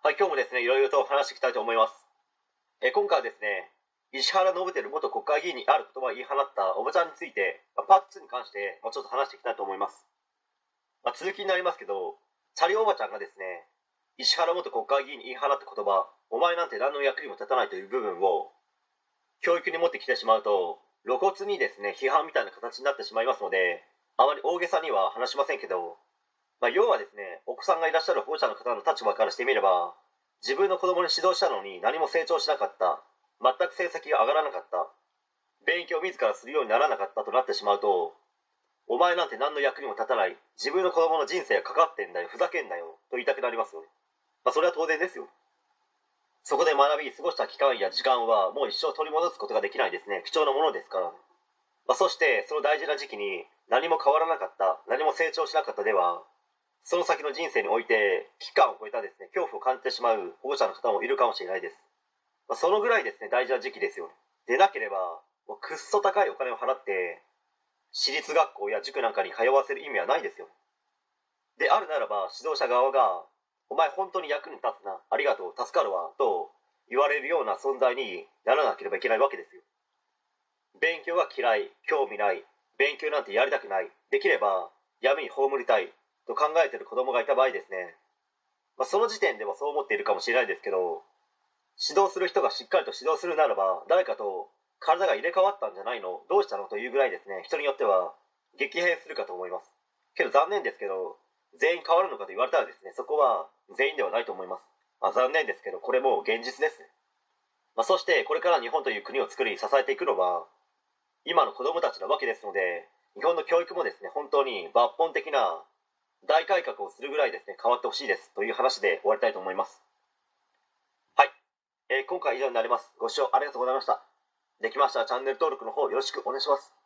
はい、今日もですね、いろいろと話していきたいと思います。え今回はですね、石原伸晃元国会議員にある言葉を言い放ったおばちゃんについて、まパッツに関して、まちょっと話していきたいと思います。まあ続きになりますけど、チャリおばちゃんがですね、石原元国会議員に言い放った言葉、お前なんて何の役にも立たないという部分を、教育に持ってきてしまうと、露骨にですね、批判みたいな形になってしまいますので、あまり大げさには話しませんけど、まあ、要はですね、お子さんがいらっしゃる保護者の方の立場からしてみれば、自分の子供に指導したのに何も成長しなかった、全く成績が上がらなかった、勉強を自らするようにならなかったとなってしまうと、お前なんて何の役にも立たない、自分の子供の人生がかかってんだよ、ふざけんなよ、と言いたくなりますよね。まあ、それは当然ですよ。そこで学び、過ごした期間や時間はもう一生取り戻すことができないですね。貴重なものですから。まあ、そして、その大事な時期に何も変わらなかった、何も成長しなかったでは、その先の人生において、期間を超えたですね、恐怖を感じてしまう保護者の方もいるかもしれないです。まあ、そのぐらいですね、大事な時期ですよね。でなければ、もうくっそ高いお金を払って、私立学校や塾なんかに通わせる意味はないですよ。であるならば、指導者側が、お前本当に役に立つな、ありがとう、助かるわ、と言われるような存在にならなければいけないわけですよ。勉強が嫌い、興味ない、勉強なんてやりたくない、できれば闇に葬りたい、と考えてる子供がいた場合ですね、まあ、その時点でもそう思っているかもしれないですけど、指導する人がしっかりと指導するならば、誰かと体が入れ替わったんじゃないのどうしたのというぐらいですね、人によっては激変するかと思います。けど残念ですけど、全員変わるのかと言われたらですね、そこは全員ではないと思います。まあ、残念ですけど、これも現実ですね。まあ、そして、これから日本という国を作り支えていくのは、今の子供たちなわけですので、日本の教育もですね、本当に抜本的な大改革をするぐらいですね、変わってほしいですという話で終わりたいと思います。はい。えー今回以上になります。ご視聴ありがとうございました。できましたらチャンネル登録の方よろしくお願いします。